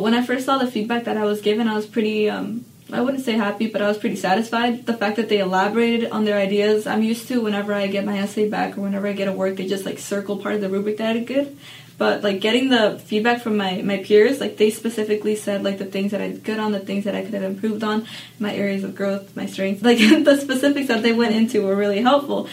When I first saw the feedback that I was given, I was pretty um, I wouldn't say happy, but I was pretty satisfied. The fact that they elaborated on their ideas. I'm used to whenever I get my essay back or whenever I get a work, they just like circle part of the rubric that I did good. But like getting the feedback from my, my peers, like they specifically said like the things that I did good on, the things that I could have improved on, my areas of growth, my strengths. Like the specifics that they went into were really helpful.